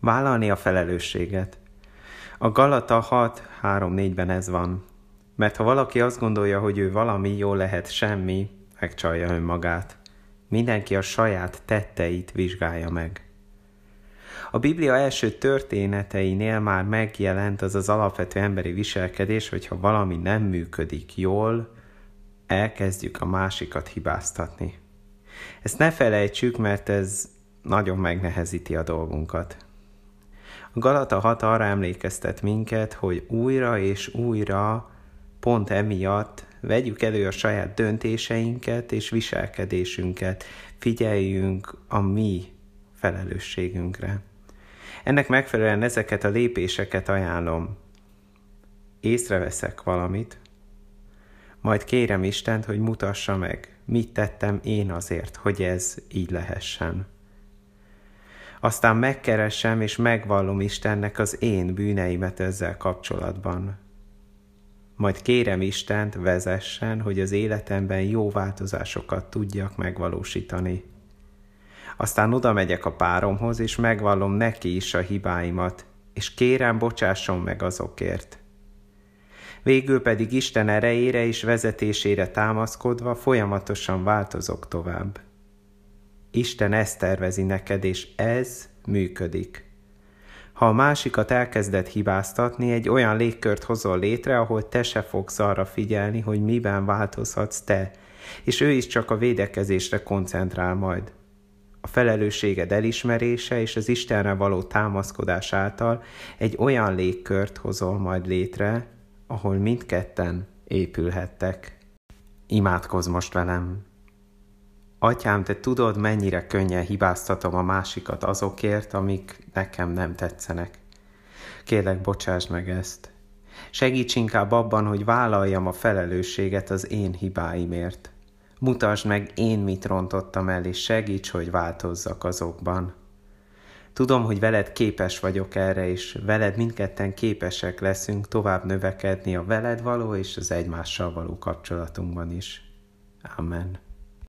vállalni a felelősséget. A Galata 6, 3, 4-ben ez van. Mert ha valaki azt gondolja, hogy ő valami jó lehet semmi, megcsalja önmagát. Mindenki a saját tetteit vizsgálja meg. A Biblia első történeteinél már megjelent az az alapvető emberi viselkedés, hogyha valami nem működik jól, elkezdjük a másikat hibáztatni. Ezt ne felejtsük, mert ez nagyon megnehezíti a dolgunkat. A Galata 6 arra emlékeztet minket, hogy újra és újra pont emiatt vegyük elő a saját döntéseinket és viselkedésünket, figyeljünk a mi felelősségünkre. Ennek megfelelően ezeket a lépéseket ajánlom. Észreveszek valamit, majd kérem Istent, hogy mutassa meg, mit tettem én azért, hogy ez így lehessen. Aztán megkeresem és megvallom Istennek az én bűneimet ezzel kapcsolatban. Majd kérem Istent vezessen, hogy az életemben jó változásokat tudjak megvalósítani. Aztán oda megyek a páromhoz, és megvallom neki is a hibáimat, és kérem, bocsásson meg azokért. Végül pedig Isten erejére és vezetésére támaszkodva folyamatosan változok tovább. Isten ezt tervezi neked, és ez működik. Ha a másikat elkezded hibáztatni, egy olyan légkört hozol létre, ahol te se fogsz arra figyelni, hogy miben változhatsz te, és ő is csak a védekezésre koncentrál majd. A felelősséged elismerése és az Istenre való támaszkodás által egy olyan légkört hozol majd létre, ahol mindketten épülhettek. Imádkozz most velem! Atyám, te tudod, mennyire könnyen hibáztatom a másikat azokért, amik nekem nem tetszenek. Kérlek, bocsáss meg ezt. Segíts inkább abban, hogy vállaljam a felelősséget az én hibáimért. Mutasd meg, én mit rontottam el, és segíts, hogy változzak azokban. Tudom, hogy veled képes vagyok erre, és veled mindketten képesek leszünk tovább növekedni a veled való és az egymással való kapcsolatunkban is. Amen.